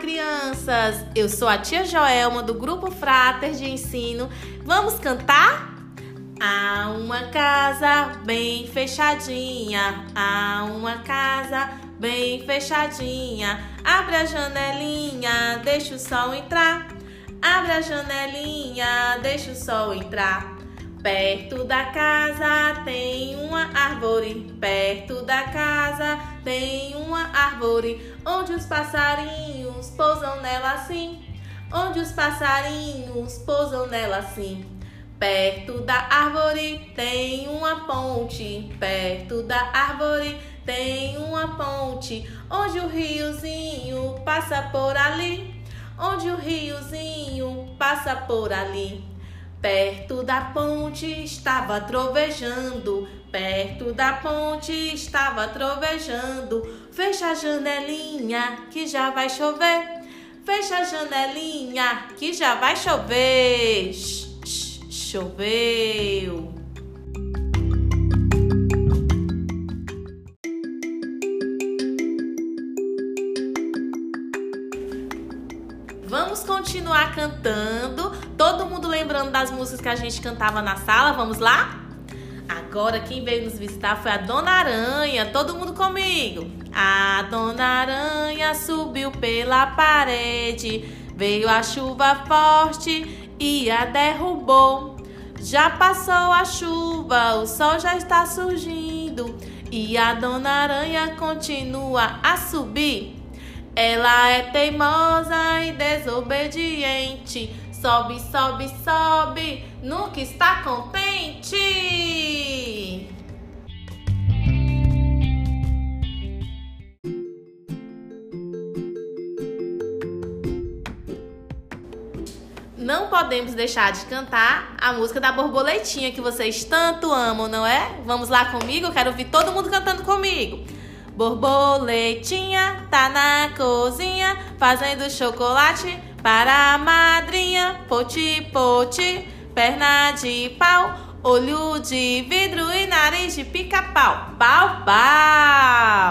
crianças! Eu sou a tia Joelma do Grupo Frater de Ensino. Vamos cantar? Há uma casa bem fechadinha, há uma casa bem fechadinha. Abre a janelinha, deixa o sol entrar. Abre a janelinha, deixa o sol entrar. Perto da casa tem uma árvore, perto da casa. Tem uma árvore, onde os passarinhos pousam nela assim, onde os passarinhos pousam nela assim. Perto da árvore tem uma ponte, perto da árvore tem uma ponte, onde o riozinho passa por ali, onde o riozinho passa por ali. Perto da ponte estava trovejando, perto da ponte estava trovejando. Fecha a janelinha que já vai chover. Fecha a janelinha que já vai chover. choveu. Vamos continuar cantando. Todo mundo lembrando das músicas que a gente cantava na sala. Vamos lá? Agora quem veio nos visitar foi a Dona Aranha. Todo mundo comigo. A Dona Aranha subiu pela parede. Veio a chuva forte e a derrubou. Já passou a chuva, o sol já está surgindo. E a Dona Aranha continua a subir. Ela é teimosa e desobediente. Sobe, sobe, sobe, nunca está contente. Não podemos deixar de cantar a música da borboletinha que vocês tanto amam, não é? Vamos lá comigo? Eu quero ouvir todo mundo cantando comigo. Borboletinha tá na cozinha fazendo chocolate para a madrinha. Poti, poti, perna de pau, olho de vidro e nariz de pica-pau. Pau, pau.